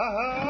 Uh-huh.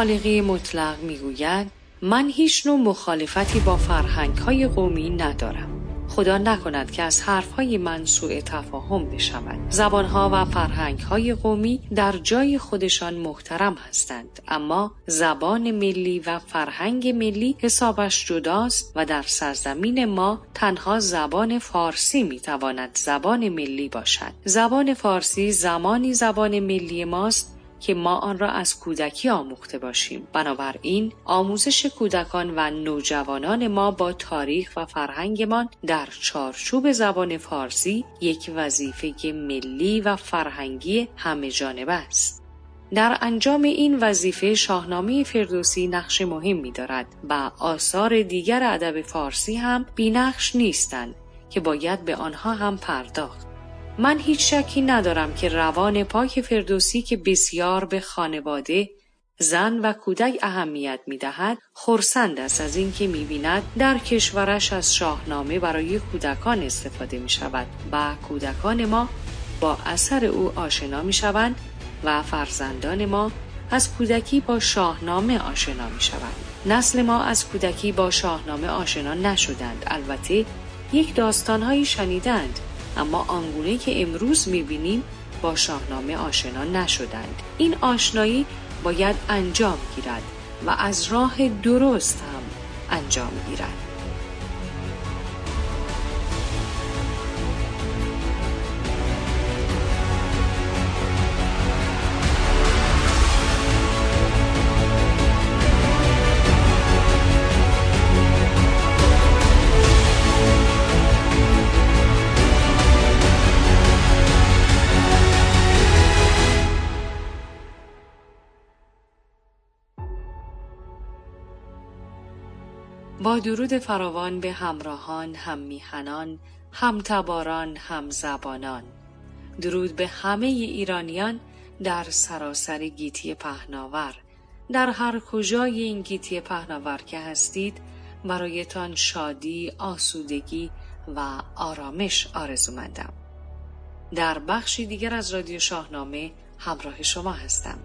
خالقی مطلق می‌گوید من هیچ نوع مخالفتی با فرهنگ های قومی ندارم. خدا نکند که از های من سوء تفاهم بشود. زبانها و فرهنگ های قومی در جای خودشان محترم هستند اما زبان ملی و فرهنگ ملی حسابش جداست و در سرزمین ما تنها زبان فارسی می‌تواند زبان ملی باشد. زبان فارسی زمانی زبان ملی ماست که ما آن را از کودکی آموخته باشیم. بنابراین آموزش کودکان و نوجوانان ما با تاریخ و فرهنگمان در چارچوب زبان فارسی یک وظیفه ملی و فرهنگی همه جانبه است. در انجام این وظیفه شاهنامه فردوسی نقش مهمی دارد و آثار دیگر ادب فارسی هم بینقش نیستند که باید به آنها هم پرداخت. من هیچ شکی ندارم که روان پاک فردوسی که بسیار به خانواده زن و کودک اهمیت می دهد خورسند است از اینکه می بیند در کشورش از شاهنامه برای کودکان استفاده می شود و کودکان ما با اثر او آشنا می شوند و فرزندان ما از کودکی با شاهنامه آشنا می شوند. نسل ما از کودکی با شاهنامه آشنا نشدند البته یک داستانهایی شنیدند اما آنگونه که امروز می‌بینیم با شاهنامه آشنا نشدند. این آشنایی باید انجام گیرد و از راه درست هم انجام گیرد. درود فراوان به همراهان، هم میهنان، هم تباران، هم زبانان. درود به همه ایرانیان در سراسر گیتی پهناور. در هر کجای این گیتی پهناور که هستید برایتان شادی، آسودگی و آرامش آرزومندم. در بخشی دیگر از رادیو شاهنامه همراه شما هستم.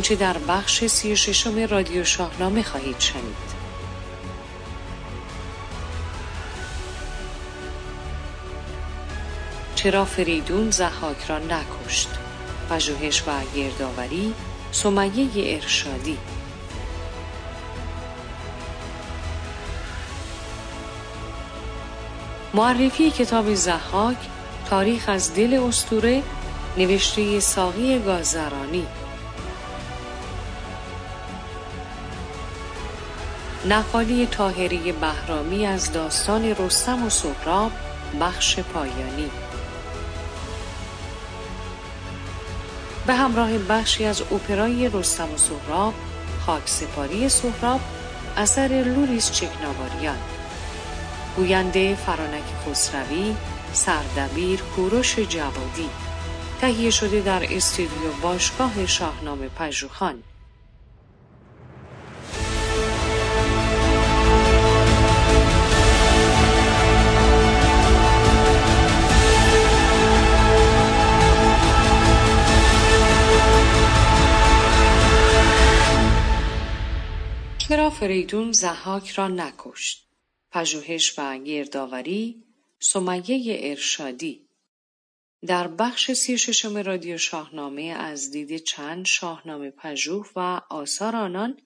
آنچه در بخش سی ششم رادیو شاهنامه خواهید شنید. چرا فریدون زحاک را نکشت؟ پژوهش و گردآوری سمیه ارشادی. معرفی کتاب زحاک تاریخ از دل استوره نوشته ساقی گازرانی. نقالی تاهری بهرامی از داستان رستم و سهراب بخش پایانی. به همراه بخشی از اوپرای رستم و سهراب خاکسپاری سهراب اثر لوریس چکناواریان. گوینده فرانک خسروی سردبیر کوروش جوادی. تهیه شده در استودیو باشگاه شاهنامه پژوهان. فریدون زحاک را نکشت. پژوهش و گردآوری سمیه ارشادی. در بخش سی ششم رادیو شاهنامه از دید چند شاهنامه پژوه و آثار آنان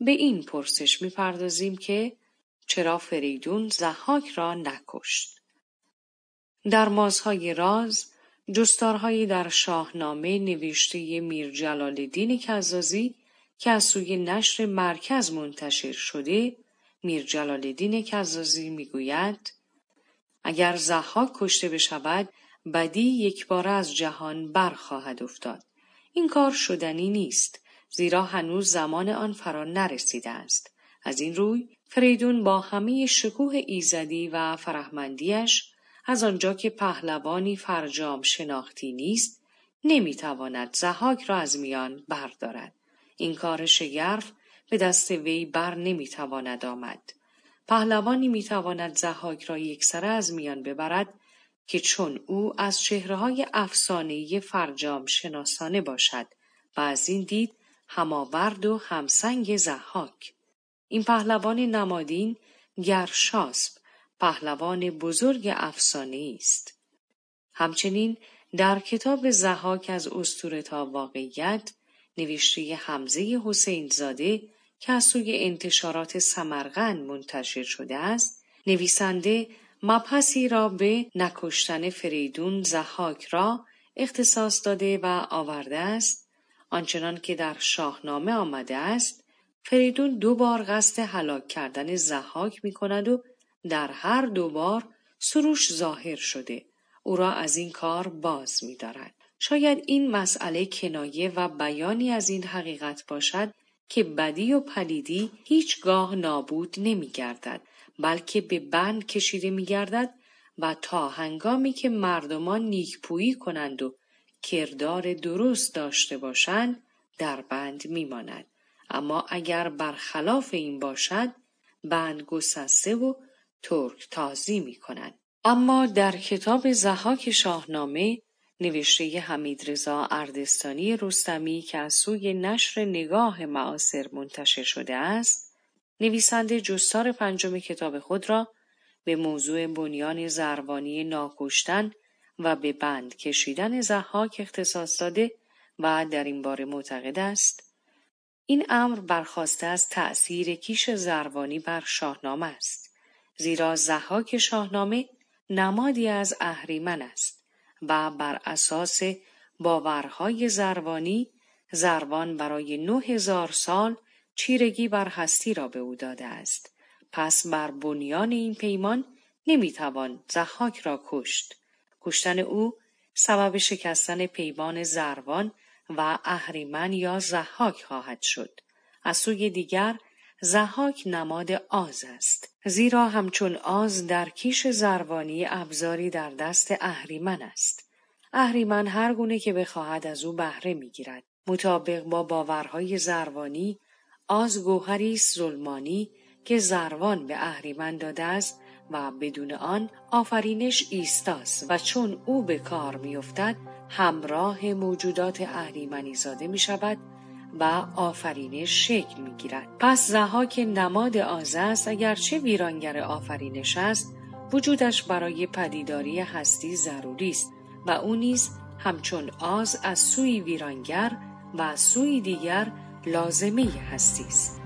به این پرسش می‌پردازیم که چرا فریدون زحاک را نکشت. در مازهای راز جستارهایی در شاهنامه نوشته میر جلال الدین کزازی که از سوی نشر مرکز منتشر شده میر جلال الدین کزازی می‌گوید اگر زحاک کشته بشود بدی یک بار از جهان برخواهد افتاد. این کار شدنی نیست زیرا هنوز زمان آن فرا نرسیده است. از این روی فریدون با همه شکوه ایزدی و فرهمندیش از آنجا که پهلوانی فرجام شناختی نیست نمی‌تواند زحاک را از میان بردارد. این کار شگرف به دست وی بر نمی‌تواند آمد. پهلوانی می‌تواند زحاک را یکسره از میان ببرد که چون او از چهره های افسانه‌ای فرجام شناسانه باشد و از این دید هماورد و همسنگ زحاک این پهلوان نمادین گرشاسب پهلوان بزرگ افسانه است. همچنین در کتاب زحاک از اسطوره واقعیت نوشته حمزه حسین زاده که از سوی انتشارات سمرغن منتشر شده است نویسنده مبحثی را به نکشتن فریدون زحاک را اختصاص داده و آورده است آنچنان که در شاهنامه آمده است فریدون دو بار قصد هلاک کردن زحاک می کند و در هر دو بار سروش ظاهر شده او را از این کار باز می دارد. شاید این مسئله کنایه و بیانی از این حقیقت باشد که بدی و پلیدی هیچگاه نابود نمی گردد بلکه به بند کشیده می گردد و تا هنگامی که مردمان نیکپویی کنند و کردار درست داشته باشند در بند میماند اما اگر برخلاف این باشد بند گسسته و ترک تازی می کند. اما در کتاب زحاک شاهنامه نوشته حمید رضا اردستانی رستمی که از سوی نشر نگاه معاصر منتشر شده است نویسنده جستار پنجم کتاب خود را به موضوع بنیان زروانی ناکشتن و به بند کشیدن زحاک اختصاص داده و در این باره معتقد است. این امر برخواسته از تأثیر کیش زروانی بر شاهنامه است زیرا زحاک شاهنامه نمادی از اهریمن است. و بر اساس باورهای زروانی زروان برای نه هزار سال چیرگی بر هستی را به او داده است. پس بر بنیان این پیمان نمی‌توان زحاک را کشت. کشتن او سبب شکستن پیمان زروان و اهریمن یا زحاک خواهد شد. از سوی دیگر زحاک نماد آز است. زیرا همچون آز در کیش زروانی ابزاری در دست اهریمن است. اهریمن هر گونه که بخواهد از او بهره می‌گیرد. مطابق با باورهای زروانی آز گوهری ظلمانی که زروان به اهریمن داده است و بدون آن آفرینش ایستاست و چون او به کار میافتد همراه موجودات اهریمنی زاده می شود و آفرینش شکل می گیرد. پس زهاک نماد آز است اگرچه ویرانگر آفرینش است وجودش برای پدیداری هستی ضروری است و او نیز همچون آز از سوی ویرانگر و از سوی دیگر لازمه هستی است.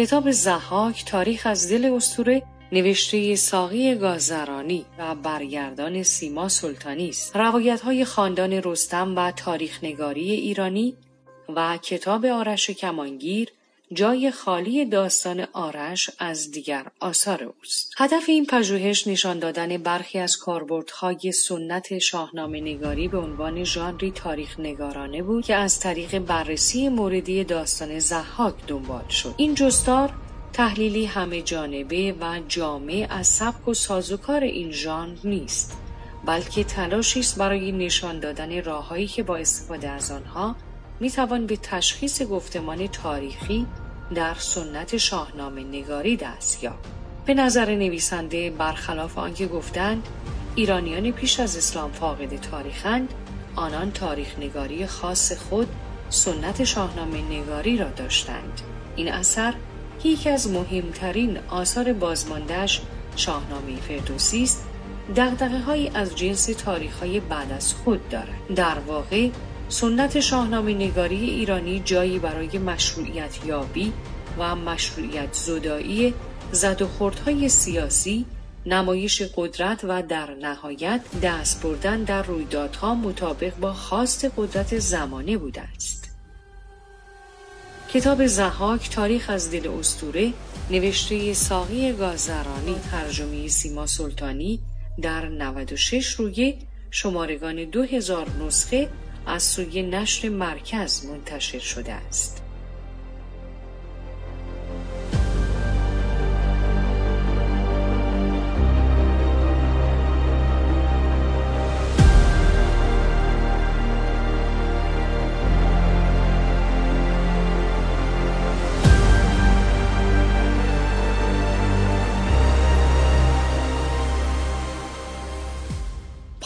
کتاب زحاک تاریخ از دل استوره نوشته ساقی گازرانی و برگردان سیما سلطانی است. روایت های خاندان رستم و تاریخ نگاری ایرانی و کتاب آرش کمانگیر جای خالی داستان آرش از دیگر آثار اوست. هدف این پژوهش نشان دادن برخی از کاربردهای سنت شاهنامه نگاری به عنوان ژانری تاریخ نگارانه بود که از طریق بررسی موردی داستان زحاک دنبال شد. این جستار تحلیلی همه جانبه و جامع از سبک و سازوکار این ژانر نیست بلکه تلاشی است برای نشان دادن راههایی که با استفاده از آنها می توان به تشخیص گفتمان تاریخی در سنت شاهنامه نگاری دست یافت. به نظر نویسنده برخلاف آنکه گفتند ایرانیان پیش از اسلام فاقد تاریخند آنان تاریخ نگاری خاص خود سنت شاهنامه نگاری را داشتند. این اثر یکی از مهمترین آثار بازماندهش شاهنامه فردوسی است. دقدقه از جنس تاریخ های بعد از خود دارد. در واقع سنت شاهنامه نگاری ایرانی جایی برای مشروعیت یابی و مشروعیت زدایی زد و خوردهای سیاسی نمایش قدرت و در نهایت دست بردن در رویدادها مطابق با خواست قدرت زمانه بوده است. کتاب زحاک تاریخ از دل استوره نوشته ساقی گازرانی ترجمه سیما سلطانی در 96 روی شمارگان 2000 نسخه از سوی نشر مرکز منتشر شده است.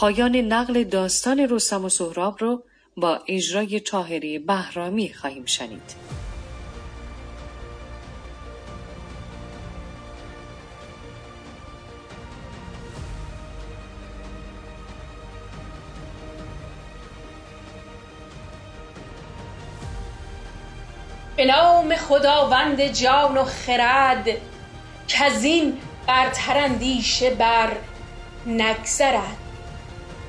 پایان نقل داستان رستم و سهراب رو با اجرای تاهری بهرامی خواهیم شنید. به نام خداوند جان و خرد که از این برتر اندیشه بر نگذرد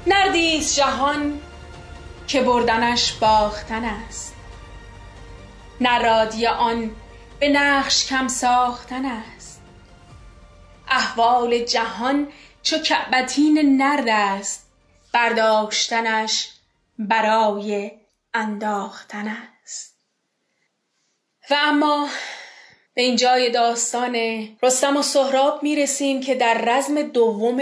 نردیس جهان که بردنش باختن است. نرادی آن به نقش کم ساختن است. احوال جهان چو کعبتین نرد است برداشتنش برای انداختن است. و اما به اینجای داستان رستم و سهراب می‌رسیم که در رزم دوم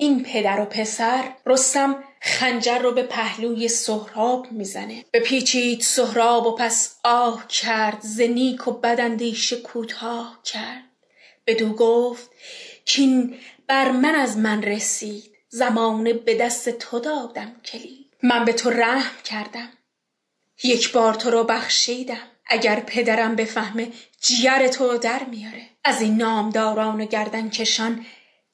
این پدر و پسر رستم خنجر رو به پهلوی سهراب می‌زنه. به پیچید سهراب و پس آه کرد زنیک و بدندیش کوتاه کرد. بدو گفت کین بر من از من رسید زمانه به دست تو دادم کلید. من به تو رحم کردم یک بار تو رو بخشیدم. اگر پدرم بفهمه جیر تو در میاره. از این نامداران و گردن کشان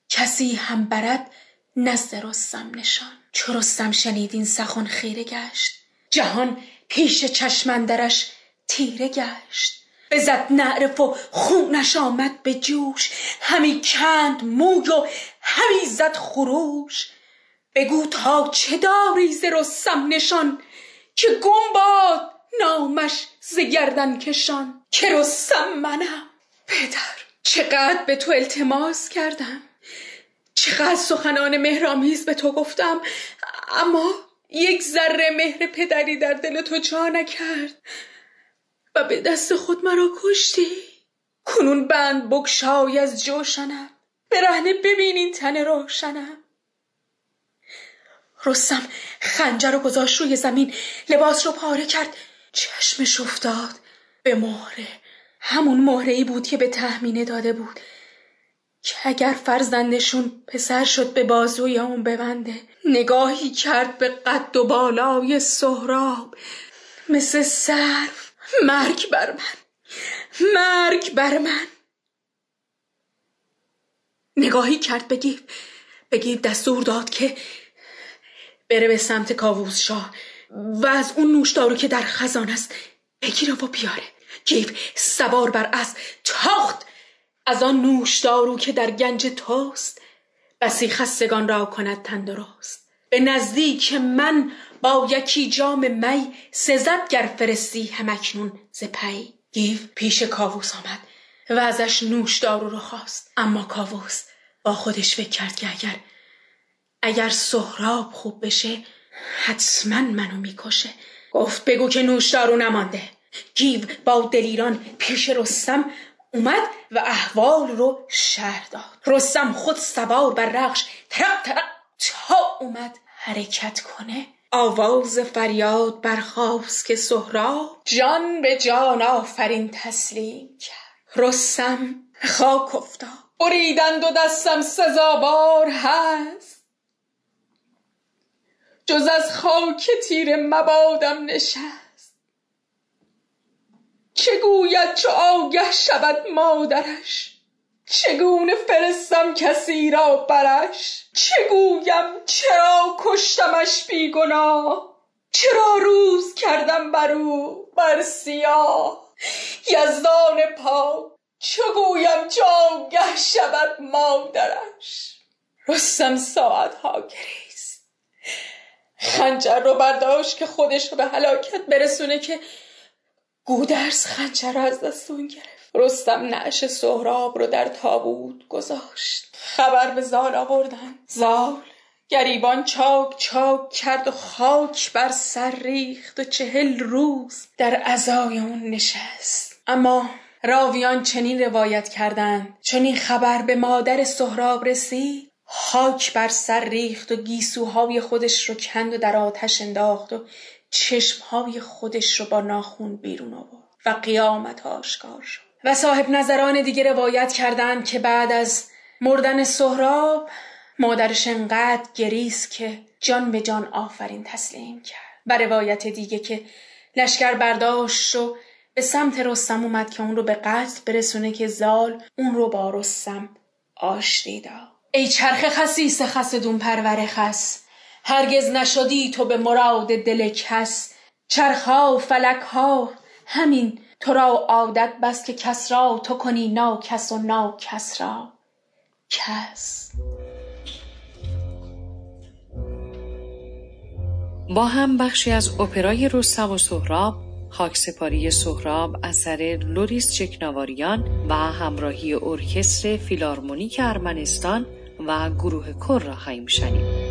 کسی هم برد نزد رستم نشان. چو رستم شنید این سخن خیره گشت. جهان پیش چشمندرش تیره گشت. بزد نعرف و خونش آمد به جوش. همی کند موی و همی زد خروش. بگو تا چه داری ز رستم نشان که گم باد نامش ز گردن کشان. که رستم منم. پدر چقدر به تو التماس کردم؟ چقدر سخنان مهرامیز به تو گفتم. اما یک ذره مهر پدری در دل تو جا نکرد. و به دست خود مرا کشتی. کنون بند بگشای از جوشنم. برهنه ببین این تن روشنم. رستم خنجر رو گذاشت روی زمین. لباس رو پاره کرد. چشمش افتاد. به مهره. همون مهره ای بود که به تحمینه داده بود. که اگر فرزندشون پسر شد به بازوی اون ببنده؟ نگاهی کرد به قد و بالای سهراب. مثل سرف مرگ بر من. مرگ بر من. نگاهی کرد به گیو به گیو دستور داد که بره به سمت کاووس شاه و از اون نوشدارو که در خزانه است بگیره و بیاره. گیو سوار بر اسب تاخت از آن نوشدارو که در گنج توست بسی خستگان را کند تندرست. به نزدیک من با یکی جام می سزد گر فرستی همکنون ز پی. گیو پیش کاووس آمد و ازش نوشدارو رو خواست. اما کاووس با خودش فکر کرد که اگر اگر سهراب خوب بشه حتما منو می‌کشه. گفت بگو که نوشدارو نمانده. گیو با دلیران پیش رستم اومد و احوال رو شهر داد. رستم خود سوار بر رخش ترق ترق تا اومد حرکت کنه. آواز فریاد برخواست که سهراب جان به جان آفرین تسلیم کرد. رستم خاک افتاد. بریدند و دستم سزاوار هست. جز از خاک تیر مبادم نشست. چه گوید چو آگه شود مادرش؟ چگونه فرستم کسی را برش؟ چه گویم چرا کشتمش بی گناه چرا روز کردم بر او بر سیاه؟ یزدان پاک چه گویم چو آگه شود مادرش؟ رستم ساعتها گریست. خنجر رو برداشت که خودش رو به هلاکت برسونه که گودرز خنجر از دستون گرفت. رستم نعش سهراب رو در تابوت گذاشت. خبر به زال آوردن. زال گریبان چاک چاک کرد و خاک بر سر ریخت و چهل روز در عزای اون نشست. اما راویان چنین روایت کردند. چون این خبر به مادر سهراب رسید. خاک بر سر ریخت و گیسوهای خودش رو کند و در آتش انداخت و چشمهای خودش رو با ناخون بیرون آورد و قیامت آشکار شد. و صاحب نظران دیگه روایت کردند که بعد از مردن سهراب مادرش انقدر گریست که جان به جان آفرین تسلیم کرد. و روایت دیگه که لشکر برداشت و به سمت رستم اومد که اون رو به قتل برسونه که زال اون رو با رستم آشتی داد. ای چرخ خسیس خسدون پرور خس. هرگز نشدی تو به مراد دل کس. چرخها و فلکها همین تو را عادت بس که کس را تو کنی ناکس و ناکس را. کس. با هم بخشی از اپرای رستم و سهراب خاکسپاری سهراب اثر لوریس چکناواریان و همراهی ارکستر فیلارمونیک ارمنستان و گروه کر را خواهیم شنید.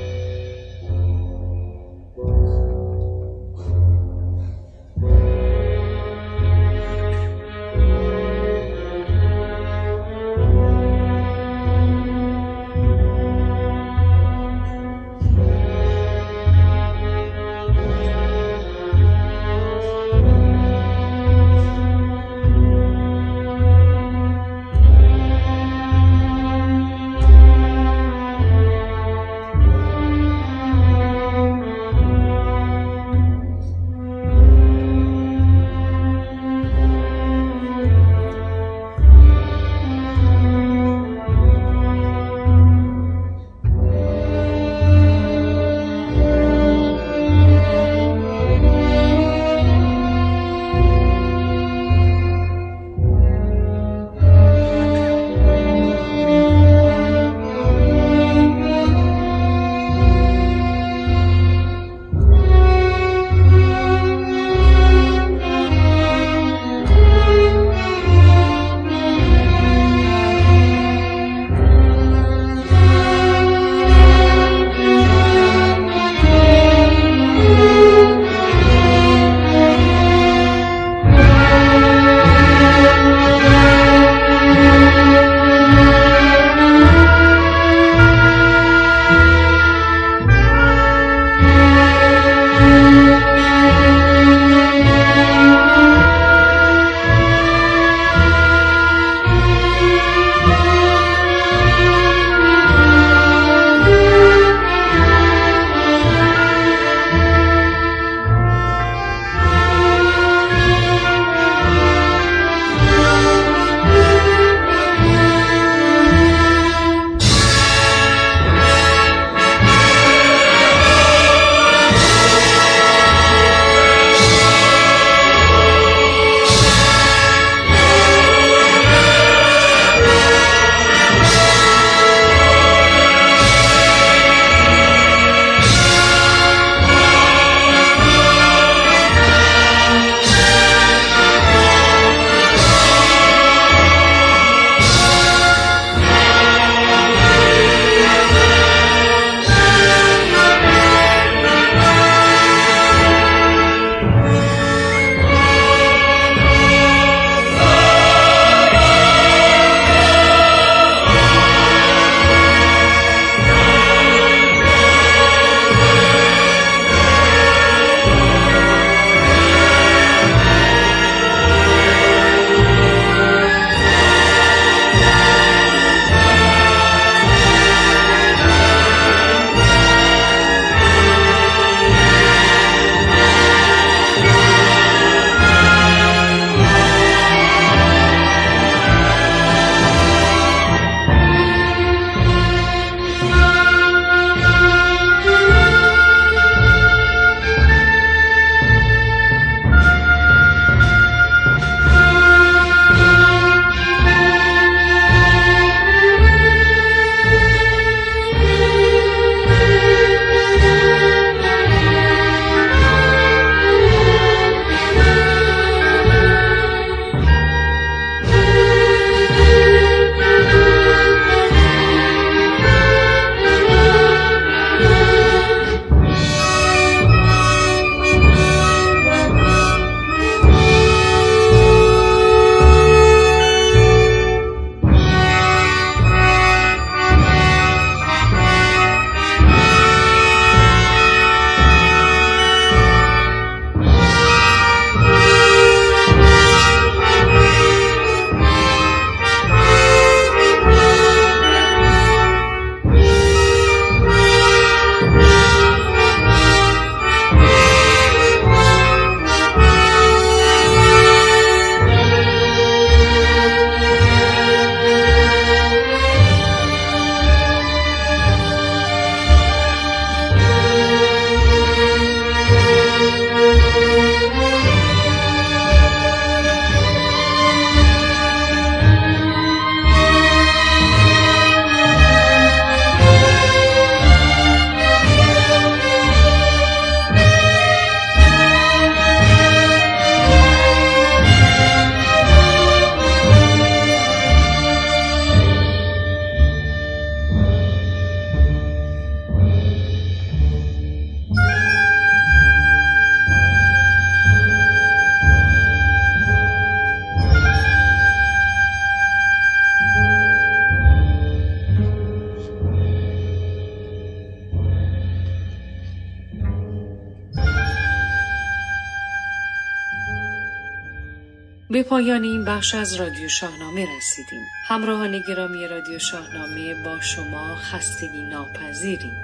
پایان این بخش از رادیو شاهنامه رسیدیم. همراهان گرامی رادیو شاهنامه با شما خستگی ناپذیریم.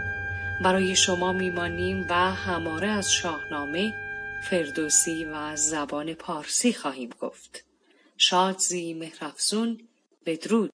برای شما میمانیم و هماره از شاهنامه فردوسی و زبان پارسی خواهیم گفت. شادزی مهرفزون بدرود.